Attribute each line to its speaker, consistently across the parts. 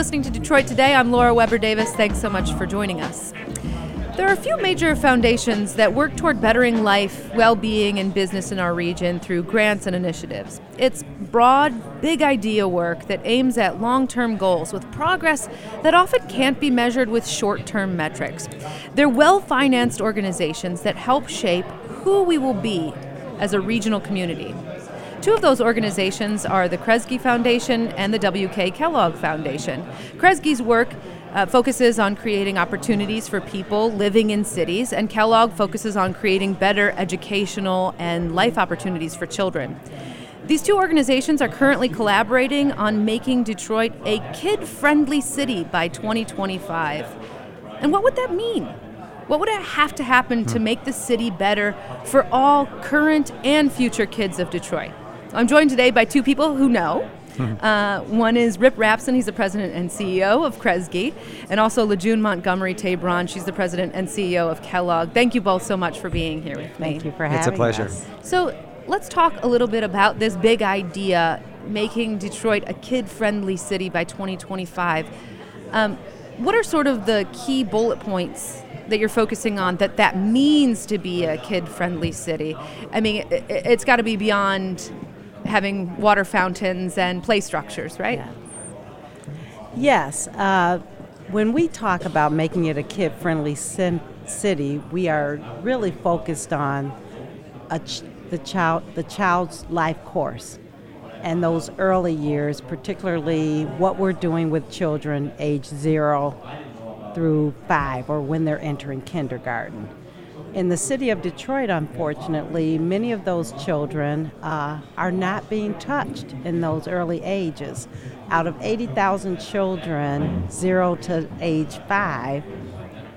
Speaker 1: listening to Detroit Today. I'm Laura Weber Davis. Thanks so much for joining us. There are a few major foundations that work toward bettering life, well being, and business in our region through grants and initiatives. It's broad, big idea work that aims at long term goals with progress that often can't be measured with short term metrics. They're well financed organizations that help shape who we will be as a regional community. Two of those organizations are the Kresge Foundation and the W.K. Kellogg Foundation. Kresge's work uh, focuses on creating opportunities for people living in cities, and Kellogg focuses on creating better educational and life opportunities for children. These two organizations are currently collaborating on making Detroit a kid friendly city by 2025. And what would that mean? What would it have to happen to hmm. make the city better for all current and future kids of Detroit? I'm joined today by two people who know. Uh, one is Rip Rapson, he's the president and CEO of Kresge, and also La June Montgomery Tabron, she's the president and CEO of Kellogg. Thank you both so much for being here with
Speaker 2: me. Thank you for having us.
Speaker 3: It's a pleasure.
Speaker 2: Us.
Speaker 1: So let's talk a little bit about this big idea, making Detroit a kid-friendly city by 2025. Um, what are sort of the key bullet points that you're focusing on that that means to be a kid-friendly city? I mean, it, has got to be beyond having water fountains and play structures, right?
Speaker 2: Yeah. Yes. Uh, when we talk about making it a kid friendly city, we are really focused on ch- the, child, the child's life course and those early years, particularly what we're doing with children age zero through five or when they're entering kindergarten. In the city of Detroit, unfortunately, many of those children uh, are not being touched in those early ages. Out of 80,000 children, zero to age five,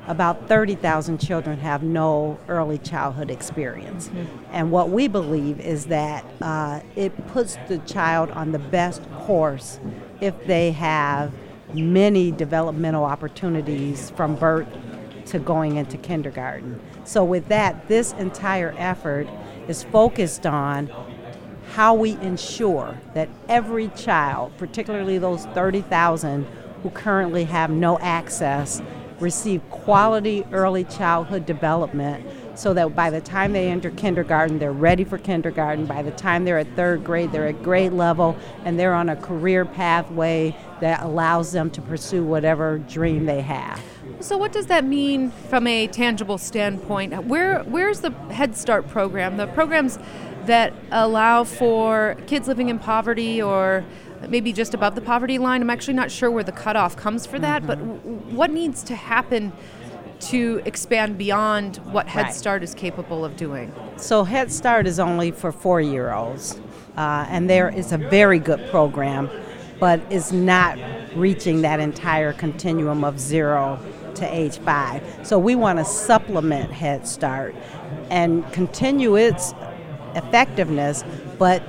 Speaker 2: about 30,000 children have no early childhood experience. Mm-hmm. And what we believe is that uh, it puts the child on the best course if they have many developmental opportunities from birth to going into kindergarten. So, with that, this entire effort is focused on how we ensure that every child, particularly those 30,000 who currently have no access, receive quality early childhood development so that by the time they enter kindergarten, they're ready for kindergarten. By the time they're at third grade, they're at grade level and they're on a career pathway that allows them to pursue whatever dream they have.
Speaker 1: So, what does that mean from a tangible standpoint? Where Where's the Head Start program? The programs that allow for kids living in poverty or maybe just above the poverty line. I'm actually not sure where the cutoff comes for that, mm-hmm. but what needs to happen to expand beyond what Head right. Start is capable of doing?
Speaker 2: So, Head Start is only for four year olds, uh, and there is a very good program, but is not reaching that entire continuum of zero to age five. So, we want to supplement Head Start and continue its effectiveness, but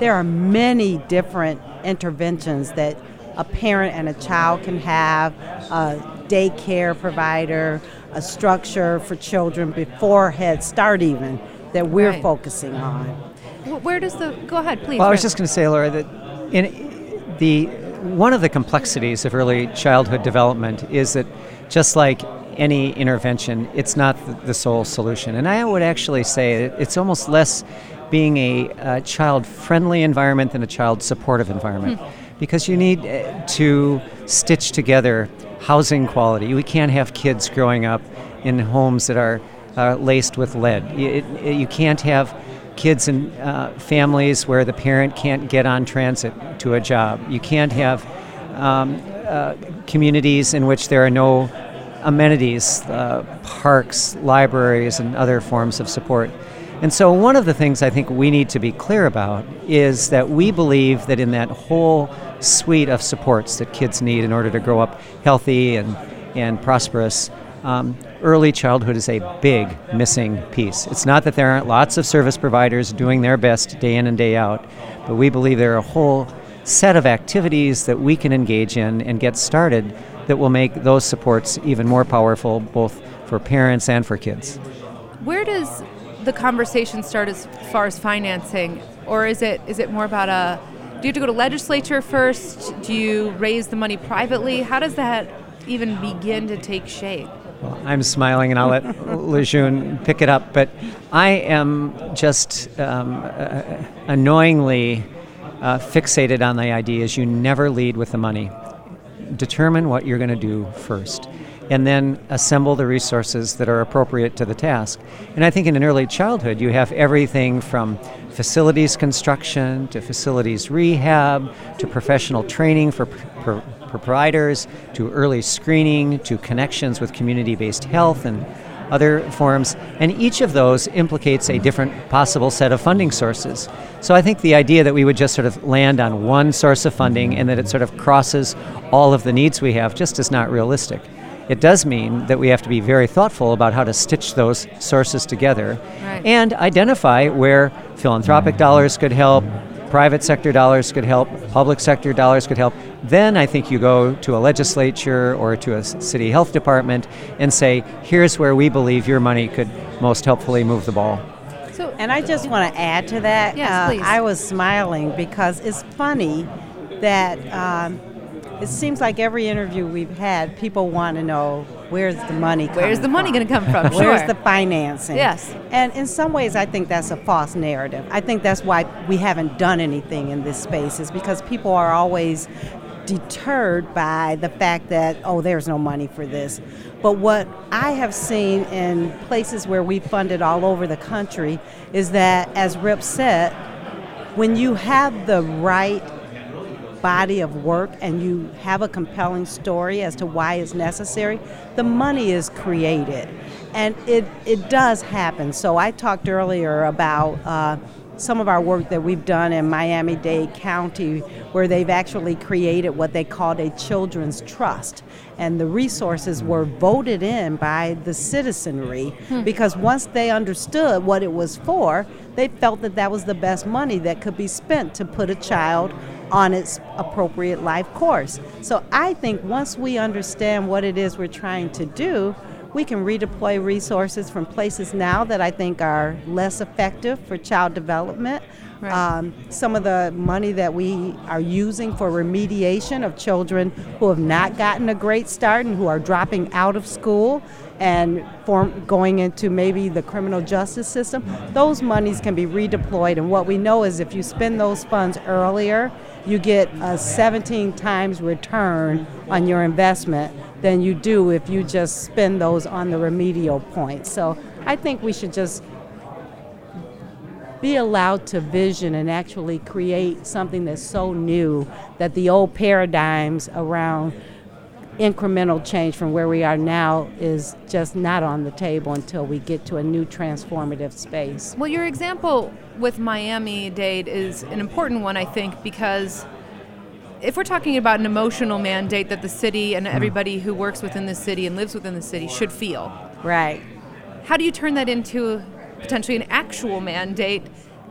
Speaker 2: there are many different interventions that a parent and a child can have, a daycare provider, a structure for children before Head Start, even that we're right. focusing on.
Speaker 1: Where does the go ahead, please?
Speaker 3: Well, I was just going to say, Laura, that in the one of the complexities of early childhood development is that just like any intervention, it's not the sole solution. And I would actually say it's almost less being a, a child friendly environment than a child supportive environment. Hmm. Because you need uh, to stitch together housing quality. We can't have kids growing up in homes that are uh, laced with lead. It, it, you can't have kids in uh, families where the parent can't get on transit to a job. You can't have um, uh, communities in which there are no amenities, uh, parks, libraries, and other forms of support. And so, one of the things I think we need to be clear about is that we believe that in that whole suite of supports that kids need in order to grow up healthy and, and prosperous, um, early childhood is a big missing piece. It's not that there aren't lots of service providers doing their best day in and day out, but we believe there are a whole set of activities that we can engage in and get started that will make those supports even more powerful, both for parents and for kids.
Speaker 1: Where does the conversation start as far as financing, or is it is it more about a do you have to go to legislature first? Do you raise the money privately? How does that even begin to take shape?
Speaker 3: Well, I'm smiling, and I'll let La June pick it up. But I am just um, uh, annoyingly uh, fixated on the idea is you never lead with the money. Determine what you're going to do first, and then assemble the resources that are appropriate to the task. And I think in an early childhood, you have everything from facilities construction to facilities rehab to professional training for providers to early screening to connections with community based health and other forms, and each of those implicates a different possible set of funding sources. So I think the idea that we would just sort of land on one source of funding and that it sort of crosses all of the needs we have just is not realistic. It does mean that we have to be very thoughtful about how to stitch those sources together
Speaker 1: Right.
Speaker 3: and identify where philanthropic dollars could help, private sector dollars could help, public sector dollars could help. Then I think you go to a legislature or to a city health department and say, here's where we believe your money could most helpfully move the ball.
Speaker 1: So,
Speaker 2: And I just want to add to that.
Speaker 1: Yes,
Speaker 2: uh,
Speaker 1: please.
Speaker 2: I was smiling because it's funny that um, it seems like every interview we've had, people want to know where's the money coming
Speaker 1: where's the money going to come from?
Speaker 2: Where's the financing?
Speaker 1: Yes.
Speaker 2: And in some ways, I think that's a false narrative. I think that's why we haven't done anything in this space, is because people are always deterred by the fact that, oh, there's no money for this. But what I have seen in places where we funded all over the country is that, as Rip said, when you have the right body of work and you have a compelling story as to why it's necessary, the money is created. And it, it does happen. So I talked earlier about uh, some of our work that we've done in Miami Dade County where they've actually created what they called a children's trust. And the resources were voted in by the citizenry hmm. because once they understood what it was for, they felt that that was the best money that could be spent to put a child on its appropriate life course. So I think once we understand what it is we're trying to do, we can redeploy resources from places now that I think are less effective for child development.
Speaker 1: Right.
Speaker 2: Um, some of the money that we are using for remediation of children who have not gotten a great start and who are dropping out of school and form, going into maybe the criminal justice system, those monies can be redeployed. And what we know is if you spend those funds earlier, you get a 17 times return on your investment than you do if you just spend those on the remedial point. So I think we should just be allowed to vision and actually create something that's so new that the old paradigms around incremental change from where we are now is just not on the table until we get to a new transformative space.
Speaker 1: Well, your example with Miami Dade is an important one, I think, because if we're talking about an emotional mandate that the city and everybody who works within the city and lives within the city should feel,
Speaker 2: Right.
Speaker 1: how do you turn that into potentially an actual mandate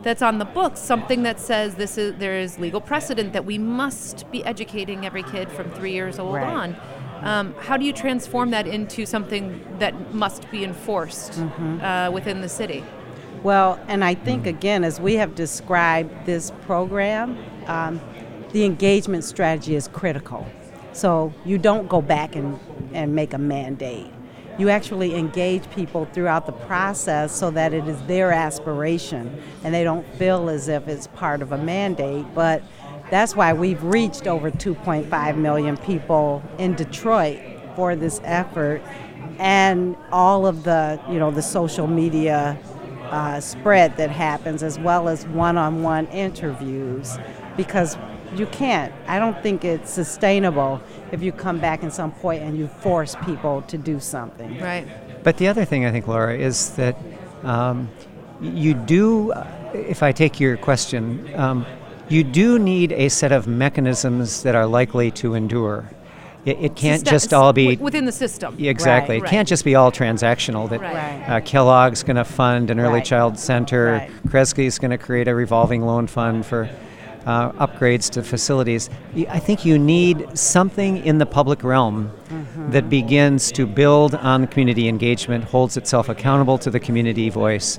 Speaker 1: that's on the books, something that says this is there is legal precedent that we must be educating every kid from three years old
Speaker 2: Right.
Speaker 1: on? Um, how do you transform that into something that must be enforced uh, within the city?
Speaker 2: Well, and I think again, as we have described this program, um, the engagement strategy is critical. So you don't go back and, and make a mandate. You actually engage people throughout the process so that it is their aspiration and they don't feel as if it's part of a mandate. But that's why we've reached over 2.5 million people in Detroit for this effort and all of the, you know, the social media uh, spread that happens, as well as one-on-one interviews, because you can't. I don't think it's sustainable if you come back at some point and you force people to do something.
Speaker 1: Right.
Speaker 3: But the other thing I think, Laura, is that um, you do, if I take your question, um, you do need a set of mechanisms that are likely to endure. It, it can't
Speaker 1: Syste-
Speaker 3: just all be
Speaker 1: within the system.
Speaker 3: exactly.
Speaker 2: Right.
Speaker 3: It can't just be all transactional. That
Speaker 1: Right.
Speaker 2: Right.
Speaker 3: uh, Kellogg's going to fund an early
Speaker 2: Right.
Speaker 3: child center.
Speaker 2: Right.
Speaker 3: Kresge's going to create a revolving loan fund for uh, upgrades to facilities. I think you need something in the public realm that begins to build on community engagement, holds itself accountable to the community voice,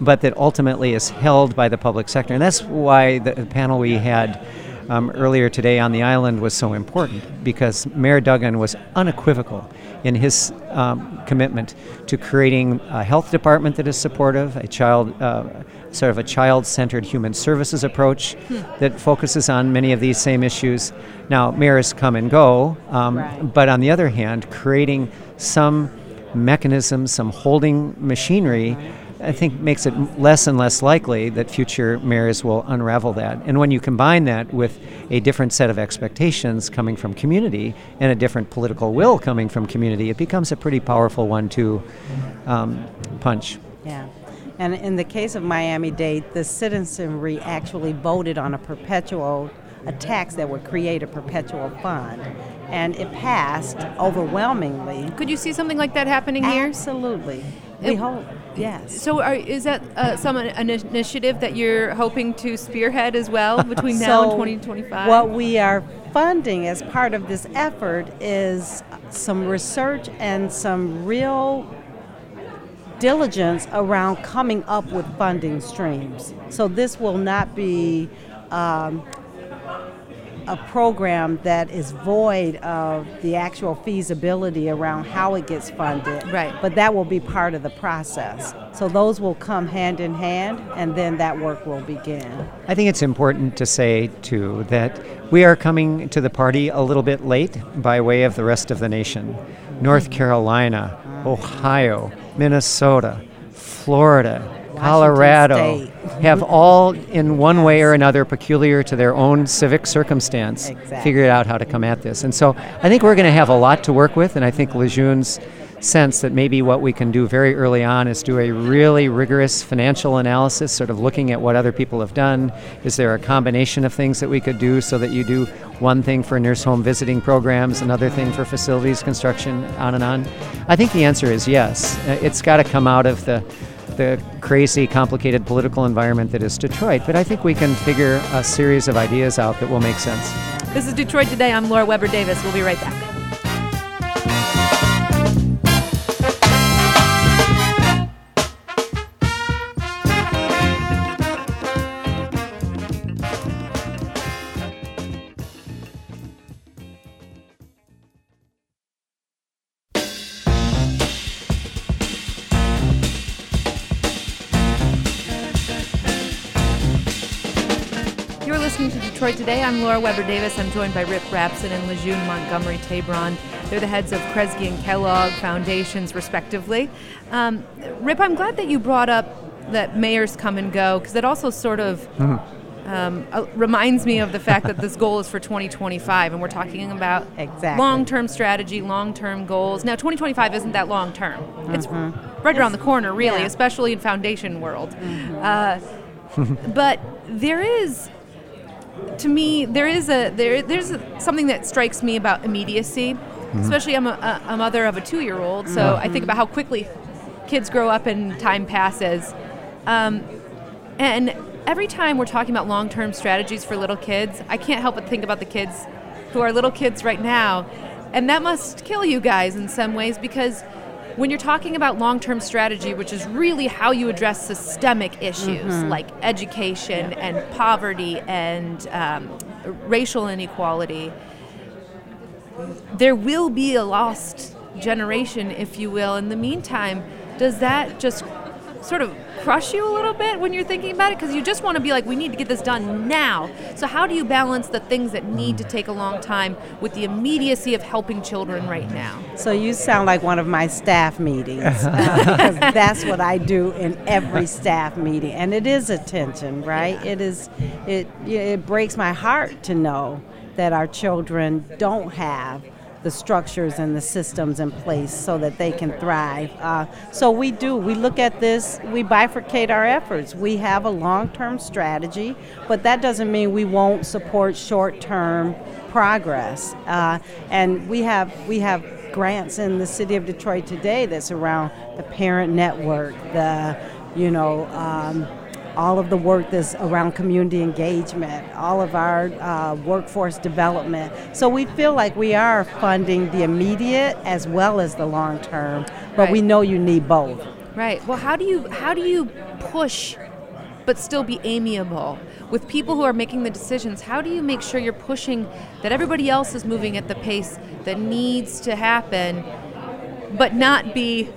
Speaker 3: but that ultimately is held by the public sector. And that's why the panel we had um, earlier today on the island was so important because Mayor Duggan was unequivocal in his um, commitment to creating a health department that is supportive, a child, uh, sort of a child-centered human services approach hmm. that focuses on many of these same issues. Now, mayors come and go, um, right. but on the other hand, creating some mechanism, some holding machinery. Right I think makes it less and less likely that future mayors will unravel that. And when you combine that with a different set of expectations coming from community and a different political will coming from community, it becomes a pretty powerful one-two um, punch.
Speaker 2: Yeah. And in the case of Miami Dade, the citizenry actually voted on a perpetual a tax that would create a perpetual fund. And it passed overwhelmingly.
Speaker 1: Could you see something like that happening here?
Speaker 2: Absolutely. We hope. Yes.
Speaker 1: So, are, is that uh, some an initiative that you're hoping to spearhead as well between now and 2025?
Speaker 2: What we are funding as part of this effort is some research and some real diligence around coming up with funding streams. So, this will not be um, a program that is void of the actual feasibility around how it gets funded.
Speaker 1: Right.
Speaker 2: But that will be part of the process. So those will come hand in hand, and then that work will begin.
Speaker 3: I think it's important to say, too, that we are coming to the party a little bit late by way of the rest of the nation. North Carolina, Ohio, Minnesota, Florida, Colorado have all, in one way or another, peculiar to their own civic circumstance, exactly. figured out how to come at this. And so I think we're going to have a lot to work with, and I think La June's sense that maybe what we can do very early on is do a really rigorous financial analysis, sort of looking at what other people have done. Is there a combination of things that we could do so that you do one thing for nurse home visiting programs, another thing for facilities construction, on and on? I think the answer is yes. Uh, it's got to come out of the the crazy, complicated political environment that is Detroit, but I think we can figure a series of ideas out that will make sense.
Speaker 1: This is Detroit Today. I'm Laura Weber Davis. We'll be right back. Detroit Today. I'm Laura Weber Davis. I'm joined by Rip Rapson and La June Montgomery Tabron. They're the heads of Kresge and Kellogg Foundations, respectively. Um, Rip, I'm glad that you brought up that mayors come and go because it also sort of mm-hmm. um, uh, reminds me of the fact that this goal is for 2025, and we're talking about
Speaker 2: exactly.
Speaker 1: long-term strategy, long-term goals. Now, 2025 isn't that long-term; mm-hmm. it's right around the corner, really, yeah. especially in foundation world. Mm-hmm. Uh, but there is to me, there is a there there's a, something that strikes me about immediacy. Mm-hmm. Especially, I'm a, a, mother of a two-year-old, so mm-hmm. I think about how quickly kids grow up and time passes. Um, and every time we're talking about long-term strategies for little kids, I can't help but think about the kids who are little kids right now, and that must kill you guys in some ways because when you're talking about long term strategy, which is really how you address systemic issues mm-hmm. like education and poverty and um, racial inequality, there will be a lost generation, if you will. In the meantime, does that just sort of crush you a little bit when you're thinking about it? Because you just want to be like we need to get this done now. So how do you balance the things that need to take a long time with the immediacy of helping children right now?
Speaker 2: So you sound like one of my staff meetings uh, that's what i do in every staff meeting and it is attention right? Yeah. it is it it breaks my heart to know that our children don't have the structures and the systems in place so that they can thrive. Uh, so we do. We look at this. We bifurcate our efforts. We have a long-term strategy, but that doesn't mean we won't support short-term progress. Uh, and we have we have grants in the city of Detroit today that's around the parent network, the you know. Um, all of the work that's around community engagement, all of our uh, workforce development. So we feel like we are funding the immediate as well as the long term, but right. we know you need both.
Speaker 1: Right. Well, how do you how do you push but still be amiable with people who are making the decisions how do you make sure you're pushing that everybody else is moving at the pace that needs to happen but not be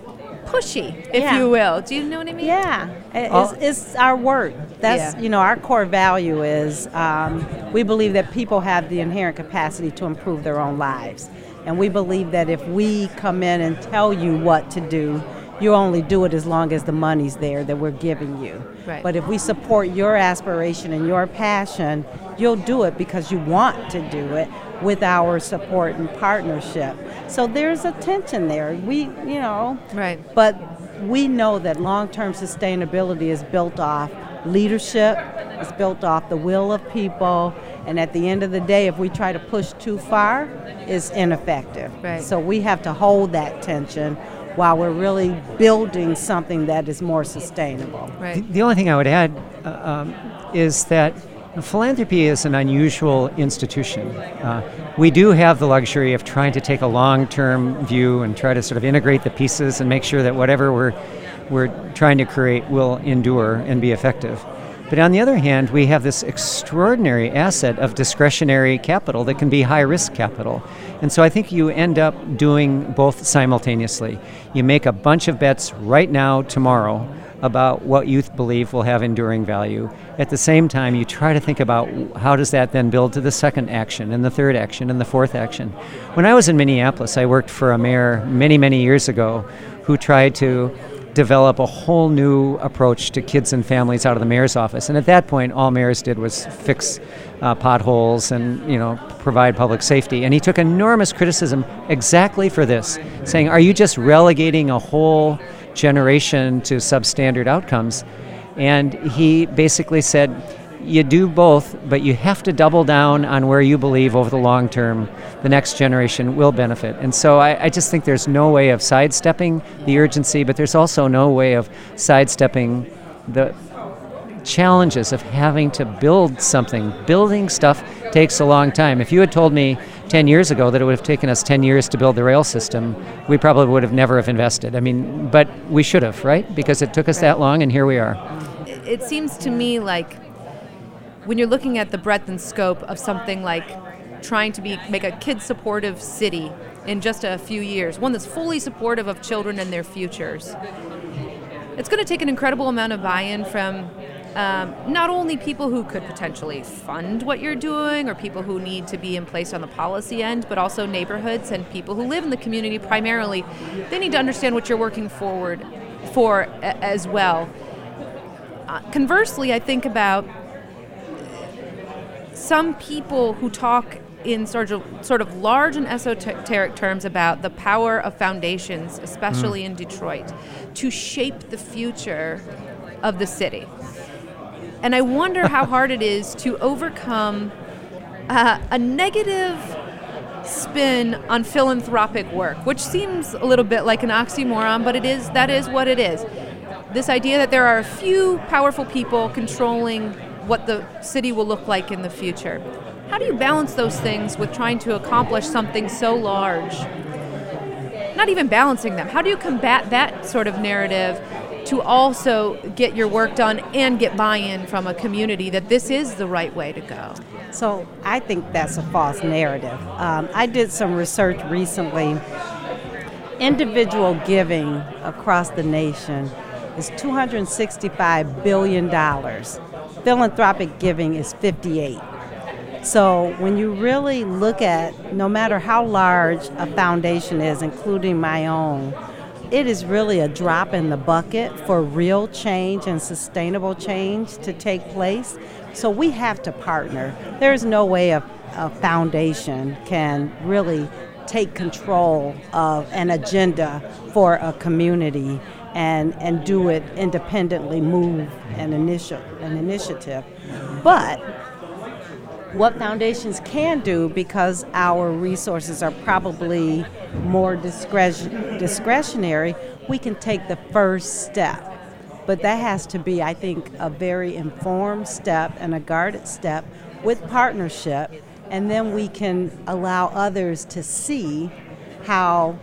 Speaker 1: pushy if
Speaker 2: Yeah.
Speaker 1: you will do you know what i mean
Speaker 2: Yeah, It-
Speaker 3: All-
Speaker 2: it's, it's our work. That's
Speaker 1: Yeah.
Speaker 2: you know our core value is um, we believe that people have the inherent capacity to improve their own lives, and we believe that if we come in and tell you what to do, you only do it as long as the money's there that we're giving you.
Speaker 1: Right.
Speaker 2: But if we support your aspiration and your passion, you'll do it because you want to do it with our support and partnership. So there's a tension there. We, you know,
Speaker 1: Right.
Speaker 2: but we know that long term sustainability is built off leadership, it's built off the will of people, and at the end of the day, if we try to push too far, it's ineffective.
Speaker 1: Right.
Speaker 2: So we have to hold that tension while we're really building something that is more sustainable.
Speaker 1: right
Speaker 3: The, the only thing I would add uh, um, is that philanthropy is an unusual institution. Uh, we do have the luxury of trying to take a long-term view and try to sort of integrate the pieces and make sure that whatever we're we're trying to create will endure and be effective. But on the other hand, we have this extraordinary asset of discretionary capital that can be high risk capital. And so I think you end up doing both simultaneously. You make a bunch of bets right now, tomorrow, about what you believe will have enduring value. At the same time, you try to think about how does that then build to the second action and the third action and the fourth action. When I was in Minneapolis, I worked for a mayor many, many years ago who tried to develop a whole new approach to kids and families out of the mayor's office. And at that point, all mayors did was fix uh, potholes and you know provide public safety. And he took enormous criticism exactly for this, saying, "Are you just relegating a whole generation to substandard outcomes?" And he basically said, you do both, but you have to double down on where you believe over the long term the next generation will benefit. And so I, I just think there's no way of sidestepping the urgency, but there's also no way of sidestepping the challenges of having to build something. Building stuff takes a long time. If you had told me 10 years ago that it would have taken us 10 years to build the rail system, we probably would have never have invested. I mean, but we should have, right? Because it took us that long and here we are.
Speaker 1: it it seems to me like when you're looking at the breadth and scope of something like trying to be make a kid supportive city in just a few years, one that's fully supportive of children and their futures. It's going to take an incredible amount of buy-in from um, not only people who could potentially fund what you're doing or people who need to be in place on the policy end, but also neighborhoods and people who live in the community primarily. They need to understand what you're working forward for a- as well. Uh, conversely, I think about some people who talk in sort of, sort of large and esoteric terms about the power of foundations, especially in Detroit, to shape the future of the city. And I wonder how hard it is to overcome uh, a negative spin on philanthropic work, which seems a little bit like an oxymoron, but it is that is what it is. This idea that there are a few powerful people controlling what the city will look like in the future. How do you balance those things with trying to accomplish something so large? Not even balancing them. How do you combat that sort of narrative to also get your work done and get buy-in from a community that this is the right way to go?
Speaker 2: So I think that's a false narrative. Um, I did some research recently. Individual giving across the nation is $265 billion. Philanthropic giving is 58. So when you really look at no matter how large a foundation is, including my own, it is really a drop in the bucket for real change and sustainable change to take place. So we have to partner. There's no way a, a foundation can really take control of an agenda for a community and, and do it independently, move an, initial, an initiative. But what foundations can do because our resources are probably more discretion, discretionary, we can take the first step. But that has to be, I think, a very informed step and a guarded step with partnership, and then we can allow others to see how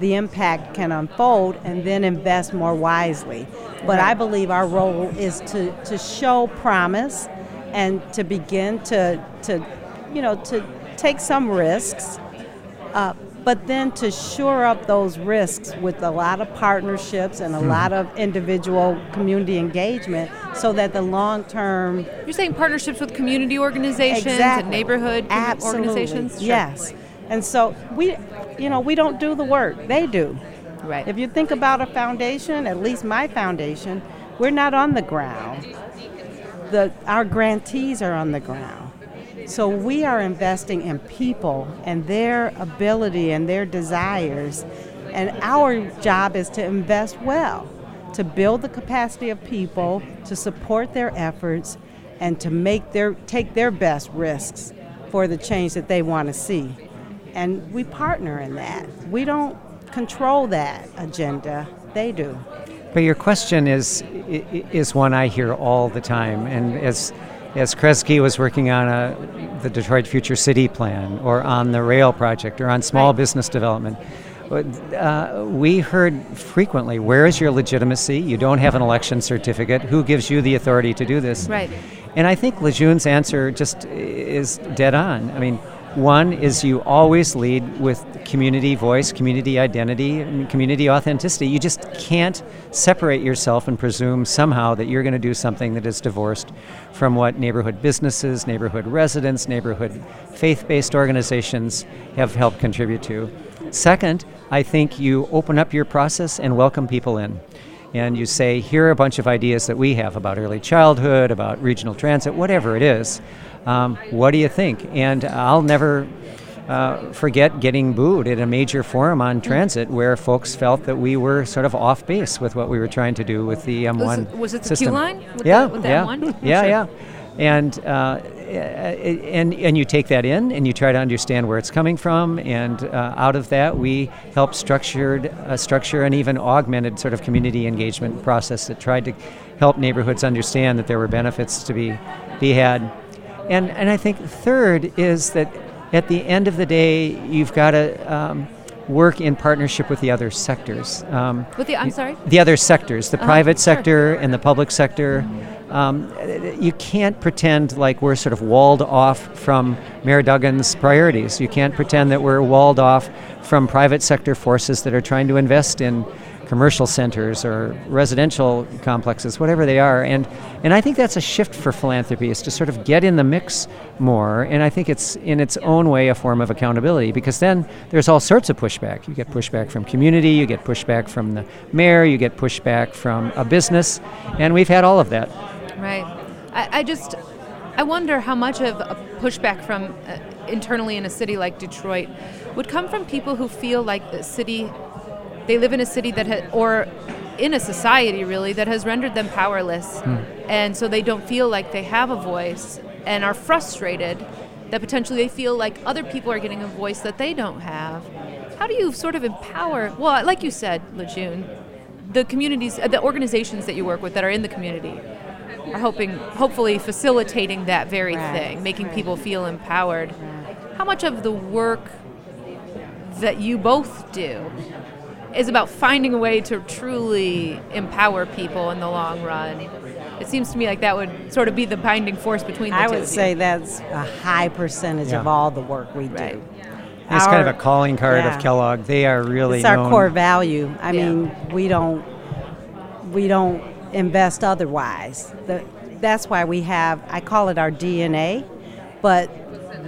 Speaker 2: the impact can unfold and then invest more wisely. But I believe our role is to, to show promise and to begin to, to you know, to take some risks, uh, but then to shore up those risks with a lot of partnerships and a
Speaker 3: Hmm.
Speaker 2: lot of individual community engagement so that the long term
Speaker 1: You're saying partnerships with community organizations
Speaker 2: Exactly.
Speaker 1: and neighborhood
Speaker 2: Absolutely.
Speaker 1: organizations? Sure.
Speaker 2: Yes. And so we, you know, we don't do the work, they do.
Speaker 1: Right.
Speaker 2: If you think about a foundation, at least my foundation, we're not on the ground. The, our grantees are on the ground. So we are investing in people and their ability and their desires. And our job is to invest well, to build the capacity of people, to support their efforts, and to make their take their best risks for the change that they want to see. And we partner in that. We don't control that agenda. They do.
Speaker 3: But your question is is one I hear all the time, and as as Kresge was working on a, the Detroit Future City Plan, or on the rail project, or on small
Speaker 1: Right.
Speaker 3: business development, uh, we heard frequently, "Where is your legitimacy? You don't have an election certificate. Who gives you the authority to do this?"
Speaker 1: Right.
Speaker 3: And I think La June's answer just is dead on. I mean, one is you always lead with community voice, community identity, and community authenticity. You just can't separate yourself and presume somehow that you're going to do something that is divorced from what neighborhood businesses, neighborhood residents, neighborhood faith based organizations have helped contribute to. Second, I think you open up your process and welcome people in and you say, here are a bunch of ideas that we have about early childhood, about regional transit, whatever it is. Um, what do you think? And I'll never uh, forget getting booed at a major forum on transit where folks felt that we were sort of off base with what we were trying to do with the M1
Speaker 1: Was it- was it the Q
Speaker 3: system.
Speaker 1: line with
Speaker 3: yeah,
Speaker 1: with the
Speaker 3: yeah,
Speaker 1: M1?
Speaker 3: Yeah,
Speaker 1: Sure.
Speaker 3: yeah. And, uh, and and you take that in and you try to understand where it's coming from and uh, out of that we help structured uh, structure and even augmented sort of community engagement process that tried to help neighborhoods understand that there were benefits to be be had and and I think third is that at the end of the day you've got to um, work in partnership with the other sectors um,
Speaker 1: With the, I'm sorry?
Speaker 3: the other sectors, the
Speaker 1: Uh-huh,
Speaker 3: private
Speaker 1: sure.
Speaker 3: sector and the public sector. Um, you can't pretend like we're sort of walled off from Mayor Duggan's priorities. You can't pretend that we're walled off from private sector forces that are trying to invest in commercial centers or residential complexes, whatever they are. And and I think that's a shift for philanthropy is to sort of get in the mix more. And I think it's in its own way a form of accountability because then there's all sorts of pushback. You get pushback from community, you get pushback from the mayor, you get pushback from a business, and we've had all of that.
Speaker 1: Right. I, I just, I wonder how much of a pushback from uh, internally in a city like Detroit would come from people who feel like the city, they live in a city that, ha- or in a society really, that has rendered them powerless. And so they don't feel like they have a voice and are frustrated that potentially they feel like other people are getting a voice that they don't have. How do you sort of empower, well, like you said, La June, the communities, uh, the organizations that you work with that are in the community are hoping, hopefully facilitating that very
Speaker 2: Right,
Speaker 1: thing, making
Speaker 2: right.
Speaker 1: people feel empowered. How much of the work that you both do is about finding a way to truly empower people in the long run? It seems to me like that would sort of be the binding force between the
Speaker 2: I
Speaker 1: two
Speaker 2: would
Speaker 1: of you.
Speaker 2: say that's a high percentage of all the work we do.
Speaker 1: Right.
Speaker 3: It's kind of a calling card
Speaker 2: yeah.
Speaker 3: of Kellogg. They are really
Speaker 2: It's our
Speaker 3: known-
Speaker 2: core value. I
Speaker 1: Yeah.
Speaker 2: mean, we don't we don't invest otherwise. The, that's why we have I call it our DNA, but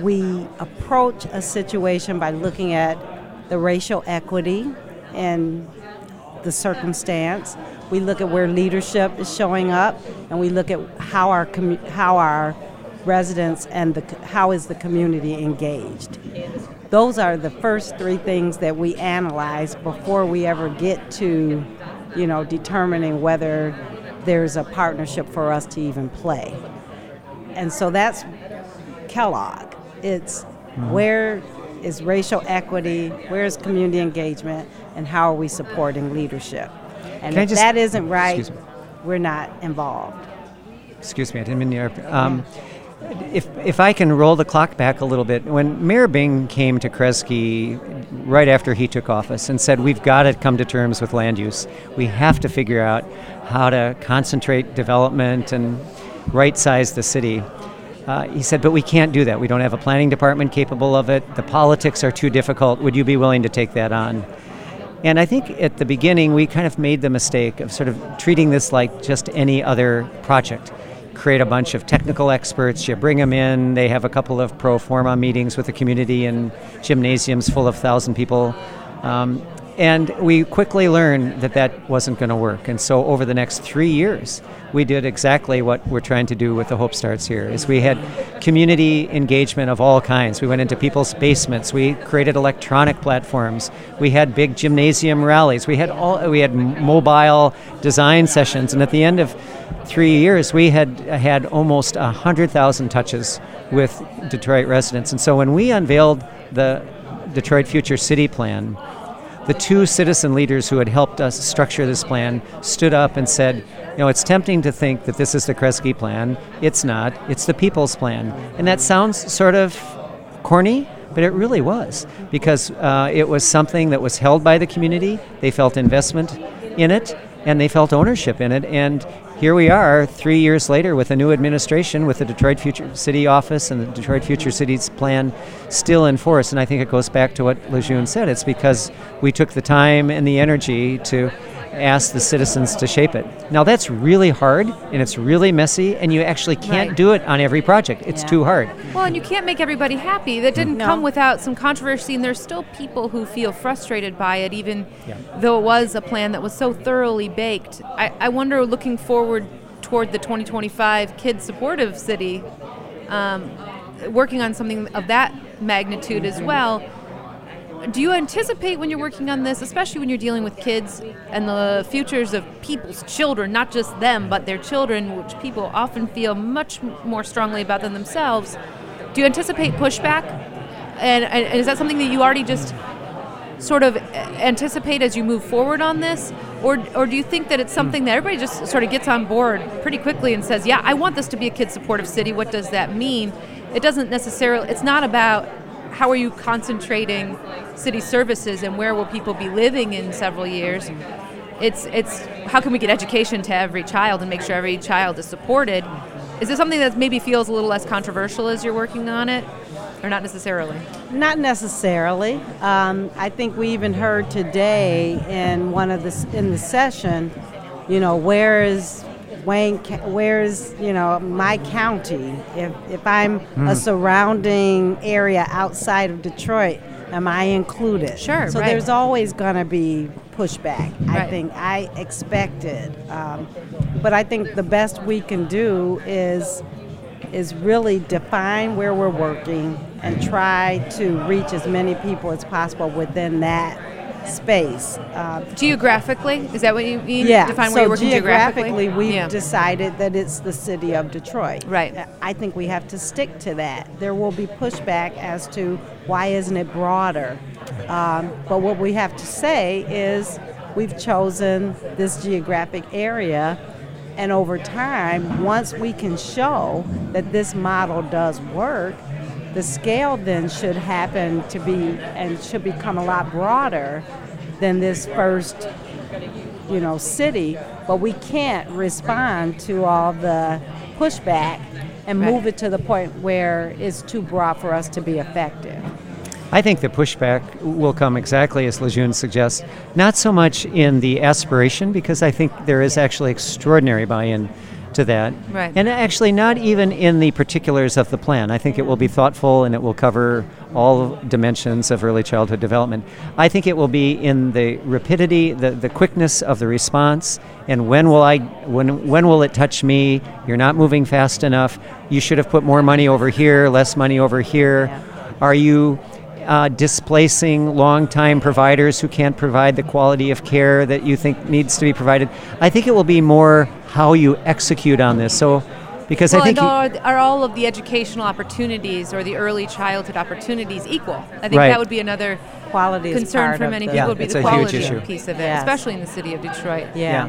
Speaker 2: we approach a situation by looking at the racial equity and the circumstance. We look at where leadership is showing up, and we look at how our commu- how our residents and the how is the community engaged. Those are the first three things that we analyze before we ever get to, you know, determining whether there's a partnership for us to even play. And so that's Kellogg. It's mm-hmm. where is racial equity, where is community engagement, and how are we supporting leadership? And
Speaker 3: Can
Speaker 2: if
Speaker 3: just-
Speaker 2: that isn't right, we're not involved.
Speaker 3: Excuse me, I didn't mean to interrupt. Um, if, if I can roll the clock back a little bit, when Mayor Bing came to Kresge right after he took office and said, We've got to come to terms with land use, we have to figure out how to concentrate development and right size the city. Uh, he said, But we can't do that. We don't have a planning department capable of it. The politics are too difficult. Would you be willing to take that on? And I think at the beginning, we kind of made the mistake of sort of treating this like just any other project create a bunch of technical experts. You bring them in. They have a couple of pro forma meetings with the community in gymnasiums full of thousand people. Um, and we quickly learned that that wasn't going to work. And so over the next three years, we did exactly what we're trying to do with the Hope Starts here. Is we had community engagement of all kinds. We went into people's basements. We created electronic platforms. We had big gymnasium rallies. We had all. We had mobile design sessions. And at the end of three years, we had had almost hundred thousand touches with Detroit residents. And so when we unveiled the Detroit Future City Plan the two citizen leaders who had helped us structure this plan stood up and said, you know, it's tempting to think that this is the Kresge plan. It's not. It's the people's plan. And that sounds sort of corny, but it really was because uh, it was something that was held by the community. They felt investment in it and they felt ownership in it. And here we are three years later with a new administration with the Detroit Future City office and the Detroit Future Cities plan still in force. And I think it goes back to what La June said. It's because we took the time and the energy to ask the citizens to shape it. Now that's really hard and it's really messy and you actually can't
Speaker 1: Right.
Speaker 3: do it on every project. It's
Speaker 2: Yeah.
Speaker 3: too hard.
Speaker 1: Well, and you can't make everybody happy. That didn't
Speaker 2: No.
Speaker 1: come without some controversy, and there's still people who feel frustrated by it, even
Speaker 3: Yeah.
Speaker 1: though it was a plan that was so thoroughly baked. I, I wonder, looking forward toward the 2025 Kid Supportive City, um, working on something of that magnitude as well. Do you anticipate when you're working on this, especially when you're dealing with kids and the futures of people's children, not just them, but their children, which people often feel much more strongly about than themselves? Do you anticipate pushback? And, and is that something that you already just sort of anticipate as you move forward on this? Or, or do you think that it's something that everybody just sort of gets on board pretty quickly and says, yeah, I want this to be a kid supportive city. What does that mean? It doesn't necessarily, it's not about how are you concentrating city services and where will people be living in several years. It's, it's how can we get education to every child and make sure every child is supported. Is this something that maybe feels a little less controversial as you're working on it? Or not necessarily?
Speaker 2: Not necessarily. Um, I think we even heard today in one of the in the session, you know, where is Wayne? ca- Where is you know my county? If if I'm a surrounding area outside of Detroit, am I included?
Speaker 1: Sure,
Speaker 2: So
Speaker 1: right.
Speaker 2: there's always going to be pushback. I think I expect it, um, but I think the best we can do is is really define where we're working and try to reach as many people as possible within that space. Uh,
Speaker 1: Geographically, is that what you mean?
Speaker 2: yeah,
Speaker 1: Define
Speaker 2: so
Speaker 1: where you're working geographically.
Speaker 2: geographically, we've
Speaker 1: yeah.
Speaker 2: decided that it's the city of Detroit.
Speaker 1: Right.
Speaker 2: Uh, I think we have to stick to that. There will be pushback as to why isn't it broader. Um, but what we have to say is we've chosen this geographic area, and over time, once we can show that this model does work, the scale then should happen to be and should become a lot broader than this first you know, city, but we can't respond to all the pushback and
Speaker 1: Right.
Speaker 2: move it to the point where it's too broad for us to be effective.
Speaker 3: I think the pushback will come exactly as La June suggests, not so much in the aspiration, because I think there is actually extraordinary buy in to that.
Speaker 1: Right.
Speaker 3: And actually, not even in the particulars of the plan. I think it will be mm-hmm. thoughtful and it will cover all dimensions of early childhood development. I think it will be in the rapidity, the, the quickness of the response, and when will I, when, when will it touch me? You're not moving fast enough. You should have put more money over here, less money over here. Are you uh, displacing long-time providers who can't provide the quality of care that you think needs to be provided? I think it will be more how you execute on this. So, because
Speaker 1: well,
Speaker 3: I think
Speaker 1: are, are all of the educational opportunities or the early childhood opportunities equal? I think
Speaker 3: Right.
Speaker 1: that would be another
Speaker 2: Quality
Speaker 1: concern for many people
Speaker 3: Yeah,
Speaker 1: would be
Speaker 3: it's
Speaker 1: the
Speaker 3: a huge
Speaker 1: quality
Speaker 3: issue.
Speaker 1: piece of it,
Speaker 2: Yes.
Speaker 1: especially in the city of Detroit.
Speaker 2: Yeah.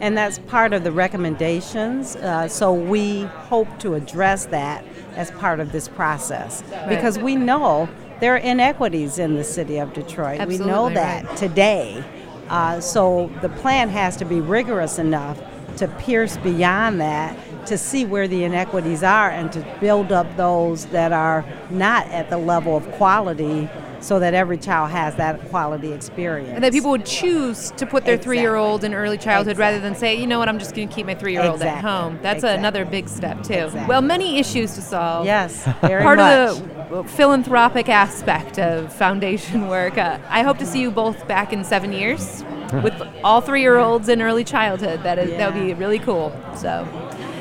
Speaker 2: And that's part of the recommendations. Uh, so we hope to address that as part of this process because we know there are inequities in the city of Detroit.
Speaker 1: Absolutely,
Speaker 2: we know that
Speaker 1: right.
Speaker 2: today. Uh, so the plan has to be rigorous enough to pierce beyond that to see where the inequities are and to build up those that are not at the level of quality so that every child has that quality experience.
Speaker 1: And that people would choose to put their
Speaker 2: Exactly.
Speaker 1: three-year-old in early childhood rather than say, you know what, I'm just going to keep my three-year-old at home. That's
Speaker 2: Exactly.
Speaker 1: another big step too.
Speaker 2: Exactly.
Speaker 1: Well, many issues to solve.
Speaker 2: Yes, very
Speaker 1: Part
Speaker 2: much.
Speaker 1: of the philanthropic aspect of foundation work. Uh, I hope to see you both back in seven years with all three-year-olds in early childhood. That is that would be really cool. So.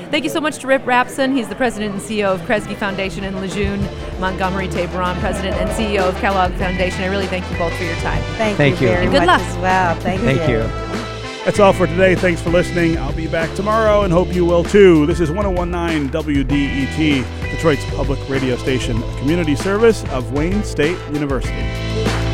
Speaker 1: Thank you so much to Rip Rapson. He's the president and CEO of Kresge Foundation in La June. Montgomery Tabron, president and CEO of Kellogg Foundation. I really thank you both for your time.
Speaker 2: Thank,
Speaker 3: Thank you.
Speaker 2: very
Speaker 1: And good luck.
Speaker 2: as well. Thank, you.
Speaker 3: Thank you.
Speaker 4: That's all for today. Thanks for listening. I'll be back tomorrow and hope you will too. This is 1019 WDET, Detroit's public radio station, a community service of Wayne State University.